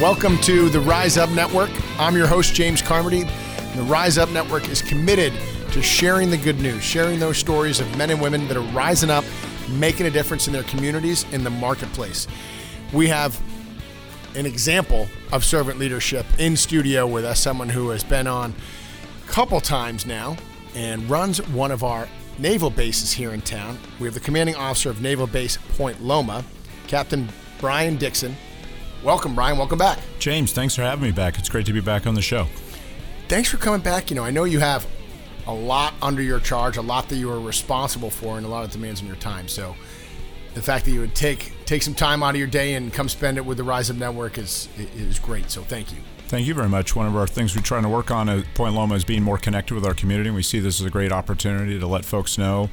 Welcome to the Rise Up Network. I'm your host, James Carmody. The Rise Up Network is committed to sharing the good news, sharing those stories of men and women that are rising up, making a difference in their communities, in the marketplace. We have an example of servant leadership in studio with us, someone who has been on a couple times now and runs one of our naval bases here in town. We have the commanding officer of Naval Base Point Loma, Captain Brian Dixon. Welcome, Brian. Welcome back. James, thanks for having me back. It's great to be back on the show. Thanks for coming back. You know, I know you have a lot under your charge, a lot that you are responsible for, and a lot of demands on your time. So, the fact that you would take take some time out of your day and come spend it with the Rise Up Network is is great. So, thank you. Thank you very much. One of our things we're trying to work on at Point Loma is being more connected with our community. And We see this as a great opportunity to let folks know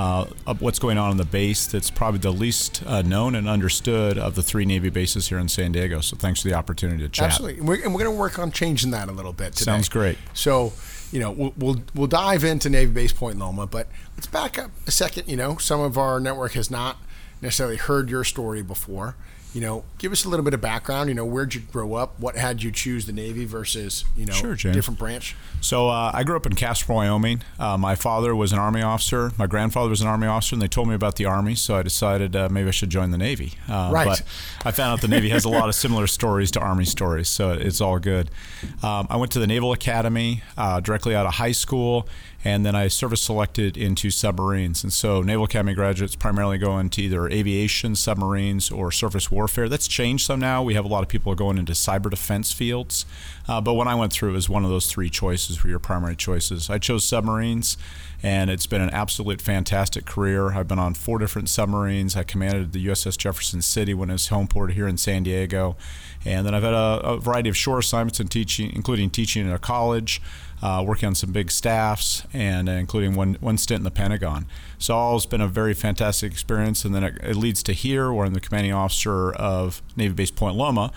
uh, what's going on on the base that's probably the least uh, known and understood of the three Navy bases here in San Diego. So thanks for the opportunity to chat. Absolutely. And we're, we're going to work on changing that a little bit today. Sounds great. So, you know, we'll, we'll, we'll dive into Navy Base Point Loma, but let's back up a second. You know, some of our network has not necessarily heard your story before you know, give us a little bit of background. You know, where'd you grow up? What had you choose the Navy versus you know sure, different branch? So uh, I grew up in Casper, Wyoming. Uh, my father was an Army officer. My grandfather was an Army officer, and they told me about the Army. So I decided uh, maybe I should join the Navy. Uh, right. But I found out the Navy has a lot of similar stories to Army stories, so it's all good. Um, I went to the Naval Academy uh, directly out of high school and then I service selected into submarines. And so Naval Academy graduates primarily go into either aviation, submarines, or surface warfare. That's changed some now. We have a lot of people going into cyber defense fields. Uh, but when I went through, it was one of those three choices were your primary choices. I chose submarines, and it's been an absolute fantastic career. I've been on four different submarines. I commanded the USS Jefferson City when it was home port here in San Diego. And then I've had a, a variety of shore assignments, in teaching, including teaching in a college uh, working on some big staffs, and including one one stint in the Pentagon. So all has been a very fantastic experience, and then it, it leads to here, where I'm the commanding officer of Navy Base Point Loma,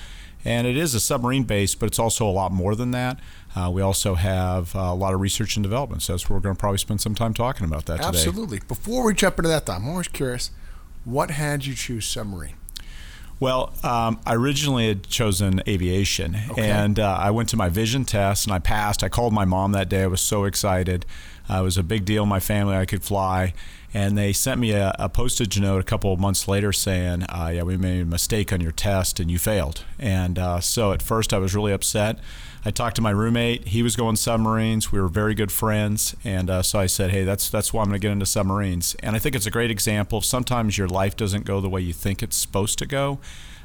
and it is a submarine base, but it's also a lot more than that. Uh, we also have uh, a lot of research and development, so that's where we're going to probably spend some time talking about that Absolutely. today. Absolutely. Before we jump into that, though, I'm always curious, what had you choose submarine? Well, um, I originally had chosen aviation, okay. and uh, I went to my vision test and I passed. I called my mom that day. I was so excited. Uh, it was a big deal in my family. I could fly. And they sent me a, a postage note a couple of months later saying, uh, Yeah, we made a mistake on your test and you failed. And uh, so at first I was really upset. I talked to my roommate. He was going submarines. We were very good friends, and uh, so I said, "Hey, that's that's why I'm going to get into submarines." And I think it's a great example. Sometimes your life doesn't go the way you think it's supposed to go,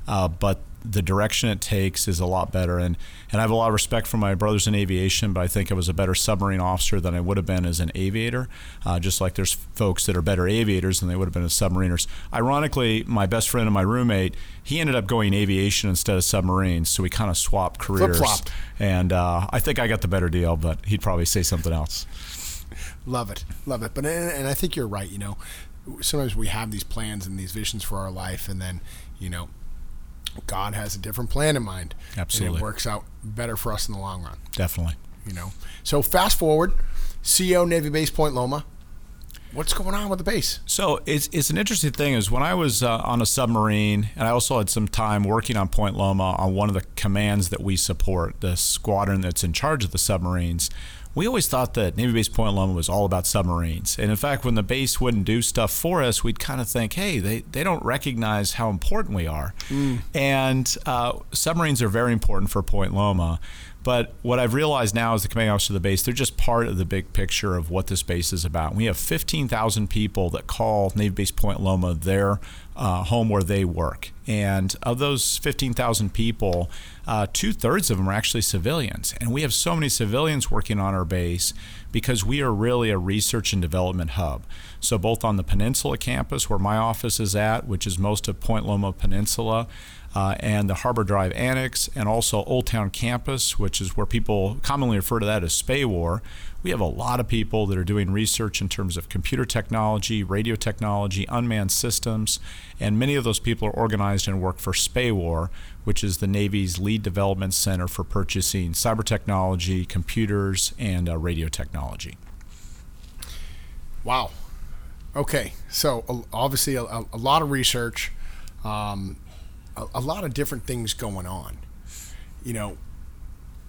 uh, but the direction it takes is a lot better. And, and I have a lot of respect for my brothers in aviation, but I think I was a better submarine officer than I would have been as an aviator. Uh, just like there's folks that are better aviators than they would have been as submariners. Ironically, my best friend and my roommate, he ended up going aviation instead of submarines, so we kind of swapped careers. Flip-flopped. And uh, I think I got the better deal, but he'd probably say something else. Love it, love it. But and I think you're right. You know, sometimes we have these plans and these visions for our life, and then you know God has a different plan in mind. Absolutely. And it works out better for us in the long run. Definitely. You know. So fast forward, CEO Navy Base Point Loma. What's going on with the base? So it's, it's an interesting thing is when I was uh, on a submarine, and I also had some time working on Point Loma on one of the commands that we support, the squadron that's in charge of the submarines we always thought that Navy Base Point Loma was all about submarines. And in fact, when the base wouldn't do stuff for us, we'd kind of think, hey, they, they don't recognize how important we are. Mm. And uh, submarines are very important for Point Loma. But what I've realized now is the commanding officer of the base, they're just part of the big picture of what this base is about. We have 15,000 people that call Navy Base Point Loma their uh, home where they work. And of those 15,000 people, uh, two thirds of them are actually civilians. And we have so many civilians working on our base because we are really a research and development hub. So, both on the Peninsula campus, where my office is at, which is most of Point Loma Peninsula, uh, and the Harbor Drive Annex, and also Old Town Campus, which is where people commonly refer to that as SPAWAR. We have a lot of people that are doing research in terms of computer technology, radio technology, unmanned systems, and many of those people are organized and work for SPAWAR, which is the Navy's lead development center for purchasing cyber technology, computers, and uh, radio technology. Wow. Okay, so obviously a, a lot of research. Um, a, a lot of different things going on. you know,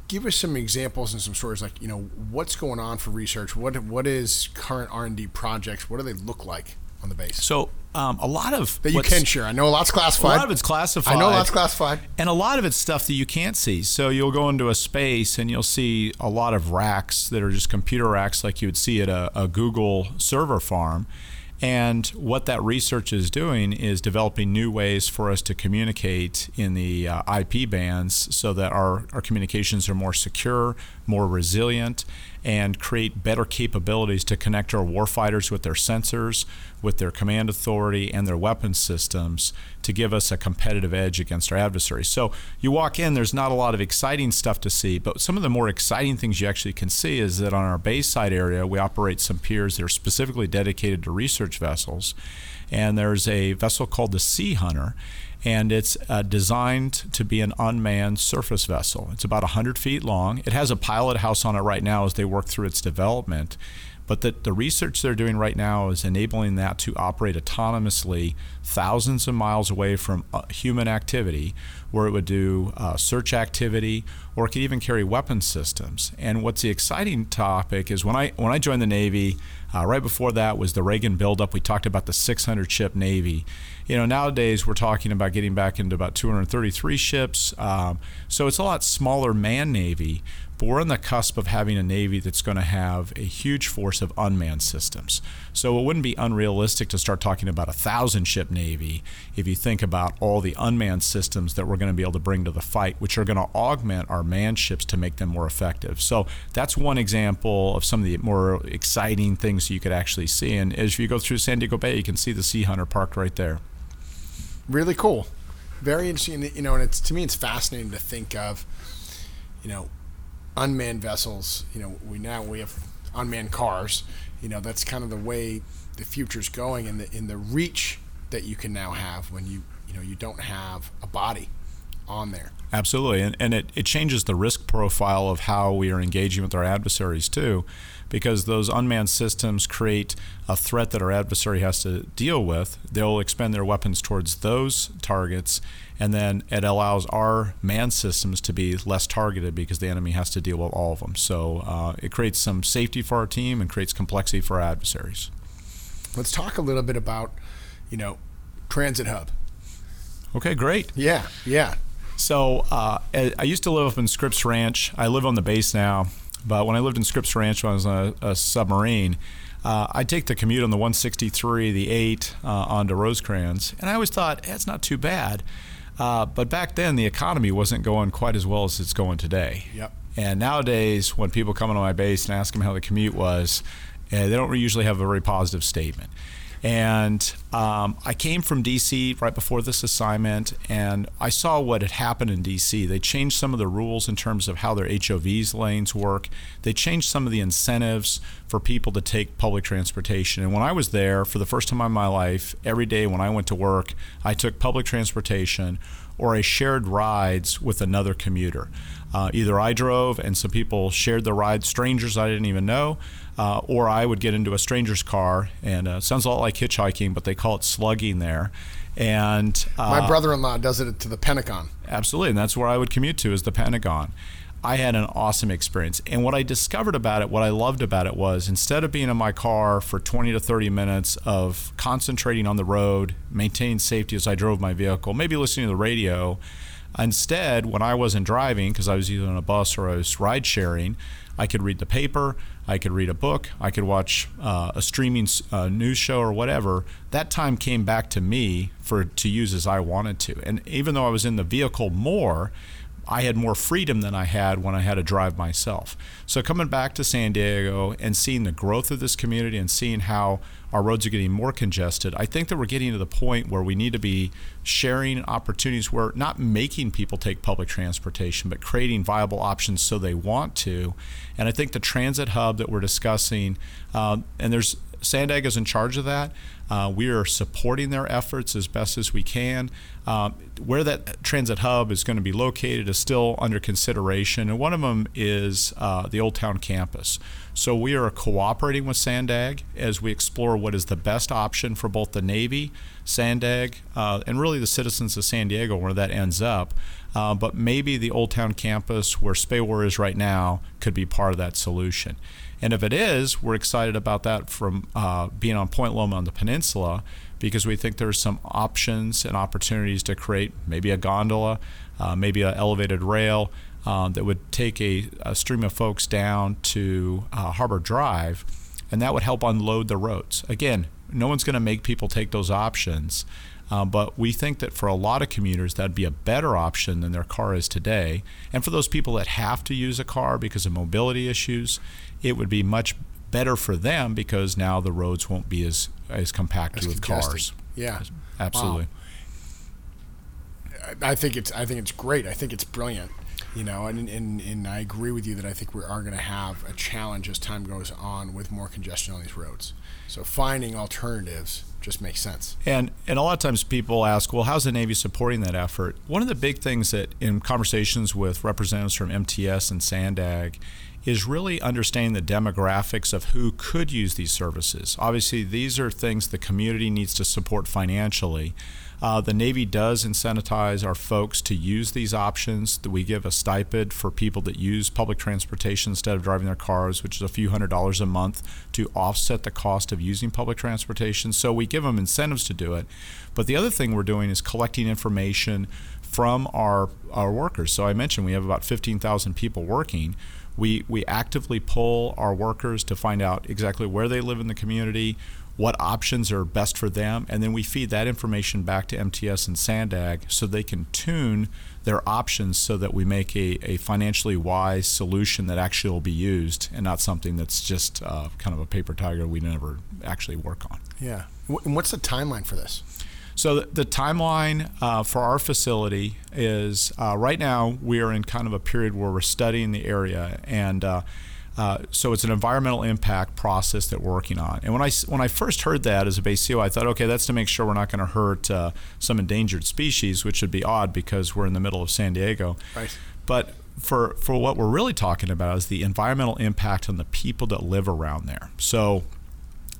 give us some examples and some stories like you know what's going on for research? What what is current r&d projects? What do they look like on the base? So um, a lot of that you can share. I know a lot's classified a lot of it's classified. I know a lot's classified. And a lot of it's stuff that you can't see. So you'll go into a space and you'll see a lot of racks that are just computer racks like you would see at a, a google server farm and what that research is doing is developing new ways for us to communicate in the uh, IP bands so that our, our communications are more secure, more resilient, and create better capabilities to connect our warfighters with their sensors, with their command authority, and their weapon systems to give us a competitive edge against our adversaries. So you walk in, there's not a lot of exciting stuff to see, but some of the more exciting things you actually can see is that on our base side area, we operate some piers that are specifically dedicated to research vessels. And there's a vessel called the Sea Hunter and it's uh, designed to be an unmanned surface vessel. It's about 100 feet long. It has a pilot house on it right now as they work through its development. But the, the research they're doing right now is enabling that to operate autonomously thousands of miles away from uh, human activity, where it would do uh, search activity or it could even carry weapon systems. And what's the exciting topic is when I when I joined the Navy, uh, right before that was the Reagan buildup. We talked about the 600 ship Navy. You know, nowadays we're talking about getting back into about 233 ships. Um, so it's a lot smaller man Navy, but we're on the cusp of having a Navy that's going to have a huge force of unmanned systems. So it wouldn't be unrealistic to start talking about a thousand ship Navy if you think about all the unmanned systems that we're going to be able to bring to the fight, which are going to augment our manned ships to make them more effective. So that's one example of some of the more exciting things you could actually see. And as you go through San Diego Bay, you can see the Sea Hunter parked right there. Really cool. Very interesting. You know, and it's to me, it's fascinating to think of, you know, unmanned vessels. You know, we now we have unmanned cars. You know, that's kind of the way the future's going, and the in the reach that you can now have when you you know you don't have a body on there. Absolutely, and, and it, it changes the risk profile of how we are engaging with our adversaries too, because those unmanned systems create a threat that our adversary has to deal with. They'll expend their weapons towards those targets, and then it allows our manned systems to be less targeted because the enemy has to deal with all of them. So uh, it creates some safety for our team and creates complexity for our adversaries. Let's talk a little bit about, you know, transit hub. Okay, great. Yeah, yeah. So uh, I used to live up in Scripps Ranch. I live on the base now, but when I lived in Scripps Ranch when I was on a, a submarine, uh, I'd take the commute on the 163, the 8 uh, onto Rosecrans, and I always thought, it's not too bad. Uh, but back then, the economy wasn't going quite as well as it's going today. Yep. And nowadays, when people come into my base and ask them how the commute was, eh, they don't usually have a very positive statement. And um, I came from DC right before this assignment, and I saw what had happened in DC. They changed some of the rules in terms of how their HOVs lanes work. They changed some of the incentives for people to take public transportation. And when I was there for the first time in my life, every day when I went to work, I took public transportation or I shared rides with another commuter. Uh, either I drove and some people shared the ride, strangers I didn't even know, uh, or I would get into a stranger's car, and uh, sounds a lot like hitchhiking, but they call it slugging there. And my brother-in-law does it to the Pentagon. Absolutely, and that's where I would commute to is the Pentagon. I had an awesome experience. And what I discovered about it, what I loved about it was instead of being in my car for 20 to 30 minutes of concentrating on the road, maintaining safety as I drove my vehicle, maybe listening to the radio, instead, when I wasn't driving, because I was either on a bus or I was ride sharing, I could read the paper, I could read a book, I could watch uh, a streaming uh, news show or whatever. That time came back to me for to use as I wanted to. And even though I was in the vehicle more, I had more freedom than I had when I had to drive myself. So coming back to San Diego and seeing the growth of this community and seeing how our roads are getting more congested, I think that we're getting to the point where we need to be sharing opportunities where not making people take public transportation, but creating viable options so they want to. And I think the transit hub that we're discussing, uh, and there's Sandag is in charge of that. Uh, we are supporting their efforts as best as we can. Um, where that transit hub is going to be located is still under consideration, and one of them is uh, the Old Town campus. So we are cooperating with Sandag as we explore what is the best option for both the Navy, Sandag, uh, and really the citizens of San Diego, where that ends up. Uh, but maybe the Old Town campus, where SPAWAR is right now, could be part of that solution. And if it is, we're excited about that from uh, being on Point Loma on the peninsula because we think there's some options and opportunities to create maybe a gondola, uh, maybe an elevated rail um, that would take a, a, stream of folks down to uh, Harbor Drive, and that would help unload the roads. Again, no one's going to make people take those options. Um, but we think that for a lot of commuters, that'd be a better option than their car is today. And for those people that have to use a car because of mobility issues, it would be much better for them because now the roads won't be as as compacted with congested. cars. Yeah, absolutely. Wow. I think it's I think it's great. I think it's brilliant. You know, and, and, and I agree with you that I think we are going to have a challenge as time goes on with more congestion on these roads. So finding alternatives just makes sense. And and a lot of times people ask, well, how's the Navy supporting that effort? One of the big things that in conversations with representatives from MTS and Sandag is really understanding the demographics of who could use these services. Obviously, these are things the community needs to support financially. Uh, the Navy does incentivize our folks to use these options. We give a stipend for people that use public transportation instead of driving their cars, which is a few hundred dollars a month to offset the cost of using public transportation. So we give them incentives to do it. But the other thing we're doing is collecting information from our, our workers. So I mentioned we have about 15,000 people working. We, we actively pull our workers to find out exactly where they live in the community, what options are best for them, and then we feed that information back to MTS and Sandag so they can tune their options so that we make a, a financially wise solution that actually will be used and not something that's just uh, kind of a paper tiger we never actually work on. Yeah. And what's the timeline for this? So the, the timeline uh, for our facility is uh, right now we are in kind of a period where we're studying the area and. Uh, uh, so it's an environmental impact process that we're working on. And when I when I first heard that as a base CO, I thought, okay, that's to make sure we're not going to hurt uh, some endangered species, which would be odd because we're in the middle of San Diego. Right. But for for what we're really talking about is the environmental impact on the people that live around there. So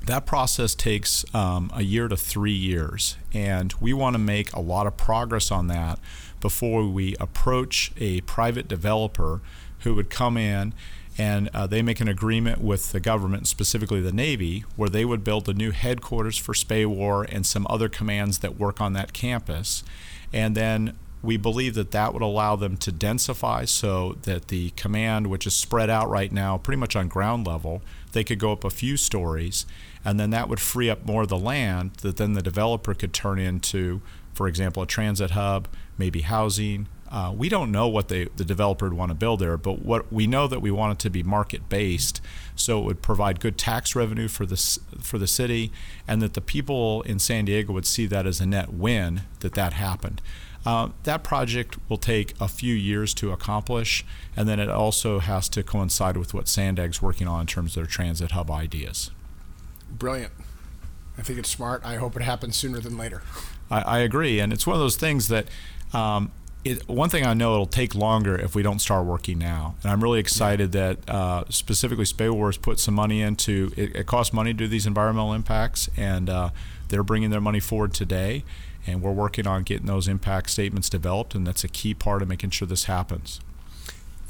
that process takes um, a year to three years, and we want to make a lot of progress on that before we approach a private developer who would come in and uh, they make an agreement with the government, specifically the Navy, where they would build a new headquarters for SPAWAR and some other commands that work on that campus. And then we believe that that would allow them to densify so that the command, which is spread out right now pretty much on ground level, they could go up a few stories, and then that would free up more of the land that then the developer could turn into, for example, a transit hub, maybe housing. Uh, we don't know what they, the developer would want to build there, but what we know that we want it to be market based, so it would provide good tax revenue for the for the city, and that the people in San Diego would see that as a net win that that happened. Uh, that project will take a few years to accomplish, and then it also has to coincide with what Sandag's working on in terms of their transit hub ideas. Brilliant. I think it's smart. I hope it happens sooner than later. I, I agree, and it's one of those things that. Um, it, one thing I know it'll take longer if we don't start working now, and I'm really excited yeah. that uh, specifically Wars put some money into. It, it, costs money to do these environmental impacts, and uh, they're bringing their money forward today and we're working on getting those impact statements developed, and that's a key part of making sure this happens.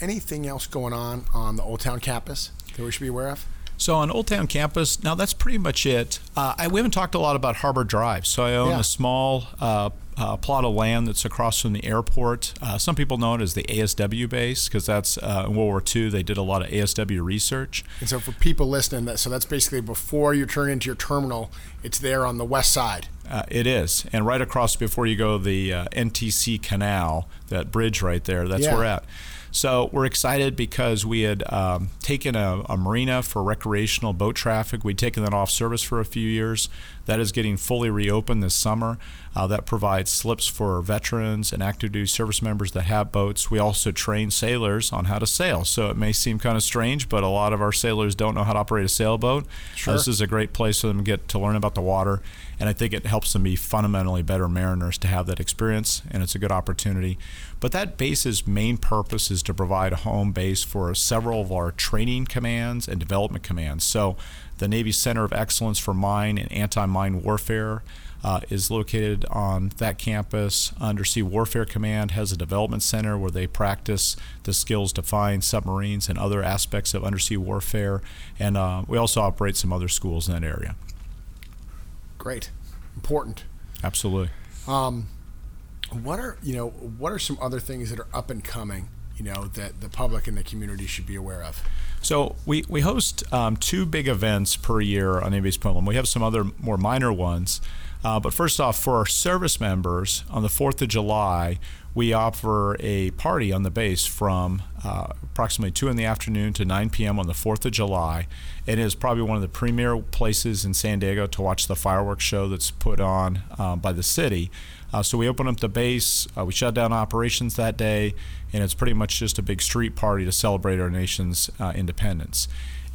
Anything else going on on the Old Town campus that we should be aware of? So on Old Town campus, now that's pretty much it. Uh, I, we haven't talked a lot about Harbor Drive. So I own yeah. a small uh, uh, plot of land that's across from the airport. Uh, some people know it as the ASW base because that's uh, in World War II. They did a lot of ASW research. And so for people listening, that so that's basically before you turn into your terminal. It's there on the west side. Uh, it is, and right across before you go the NTC Canal, that bridge right there. That's yeah. where we're at. So we're excited because we had um, taken a, a, marina for recreational boat traffic. We'd taken that off service for a few years. That is getting fully reopened this summer. Uh, that provides slips for veterans and active duty service members that have boats. We also train sailors on how to sail. So it may seem kind of strange, but a lot of our sailors don't know how to operate a sailboat. Sure. Uh, this is a great place for them to get to learn about the water and I think it helps them be fundamentally better mariners to have that experience, and it's a good opportunity. But that base's main purpose is to provide a home base for several of our training commands and development commands. So, the Navy Center of Excellence for Mine and Anti Mine Warfare uh, is located on that campus. Undersea Warfare Command has a development center where they practice the skills to find submarines and other aspects of undersea warfare. And uh, we also operate some other schools in that area. Great, important. Absolutely. Um, what are you know what are some other things that are up and coming you know that the public and the community should be aware of? So we, we host um, two big events per year on Navy Point We have some other more minor ones. Uh, but first off, for our service members, on the 4th of July, we offer a party on the base from uh, approximately 2 in the afternoon to 9 p.m. on the 4th of July. It is probably one of the premier places in San Diego to watch the fireworks show that's put on uh, by the city. Uh, so we open up the base, uh, we shut down operations that day, and it's pretty much just a big street party to celebrate our nation's uh, independence.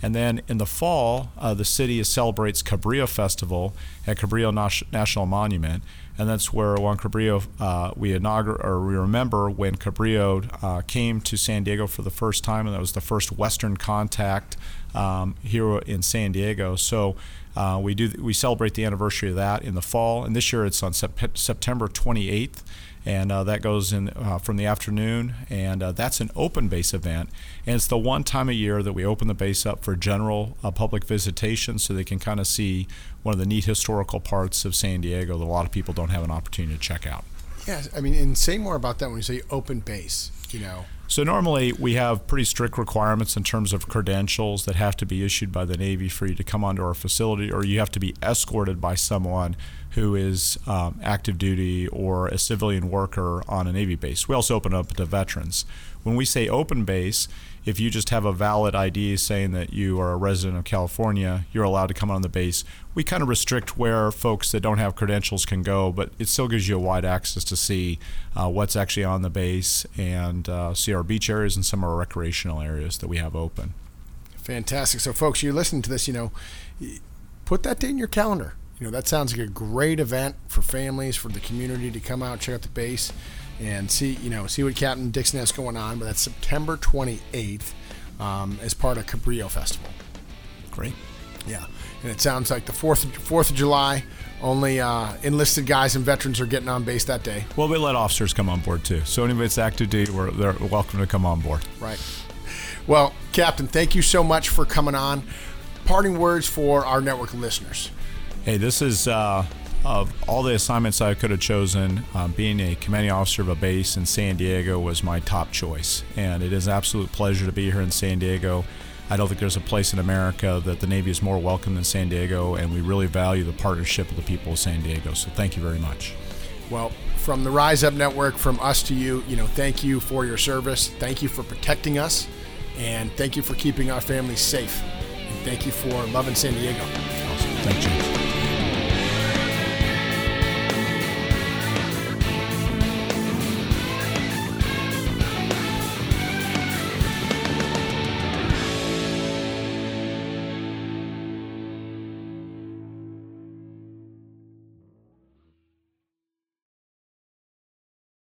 And then in the fall, uh, the city celebrates Cabrillo Festival at Cabrillo Nas- National Monument, and that's where Juan Cabrillo uh, we inaugurate or we remember when Cabrillo uh, came to San Diego for the first time, and that was the first Western contact um, here in San Diego. So. Uh, we do we celebrate the anniversary of that in the fall, and this year it's on sep- September 28th, and uh, that goes in uh, from the afternoon, and uh, that's an open base event, and it's the one time a year that we open the base up for general uh, public visitation, so they can kind of see one of the neat historical parts of San Diego that a lot of people don't have an opportunity to check out. Yes, I mean, and say more about that when you say open base. You know. So normally we have pretty strict requirements in terms of credentials that have to be issued by the Navy for you to come onto our facility, or you have to be escorted by someone who is um, active duty or a civilian worker on a Navy base. We also open up to veterans. When we say open base, if you just have a valid ID saying that you are a resident of California, you're allowed to come on the base. We kind of restrict where folks that don't have credentials can go, but it still gives you a wide access to see uh, what's actually on the base and uh, see our beach areas and some of our recreational areas that we have open. Fantastic. So, folks, you're listening to this, you know, put that in your calendar you know that sounds like a great event for families, for the community to come out, check out the base, and see you know see what Captain Dixon has going on. But that's September 28th um, as part of Cabrillo Festival. Great. Yeah, and it sounds like the fourth Fourth of July. Only uh, enlisted guys and veterans are getting on base that day. Well, we let officers come on board too. So anybody that's active duty, we're, they're welcome to come on board. Right. Well, Captain, thank you so much for coming on. Parting words for our network listeners. Hey, this is uh, of all the assignments I could have chosen. Uh, being a commanding officer of a base in San Diego was my top choice, and it is an absolute pleasure to be here in San Diego. I don't think there's a place in America that the Navy is more welcome than San Diego, and we really value the partnership of the people of San Diego. So thank you very much. Well, from the Rise Up Network, from us to you, you know, thank you for your service. Thank you for protecting us, and thank you for keeping our families safe. And thank you for loving San Diego. Awesome. Thank you.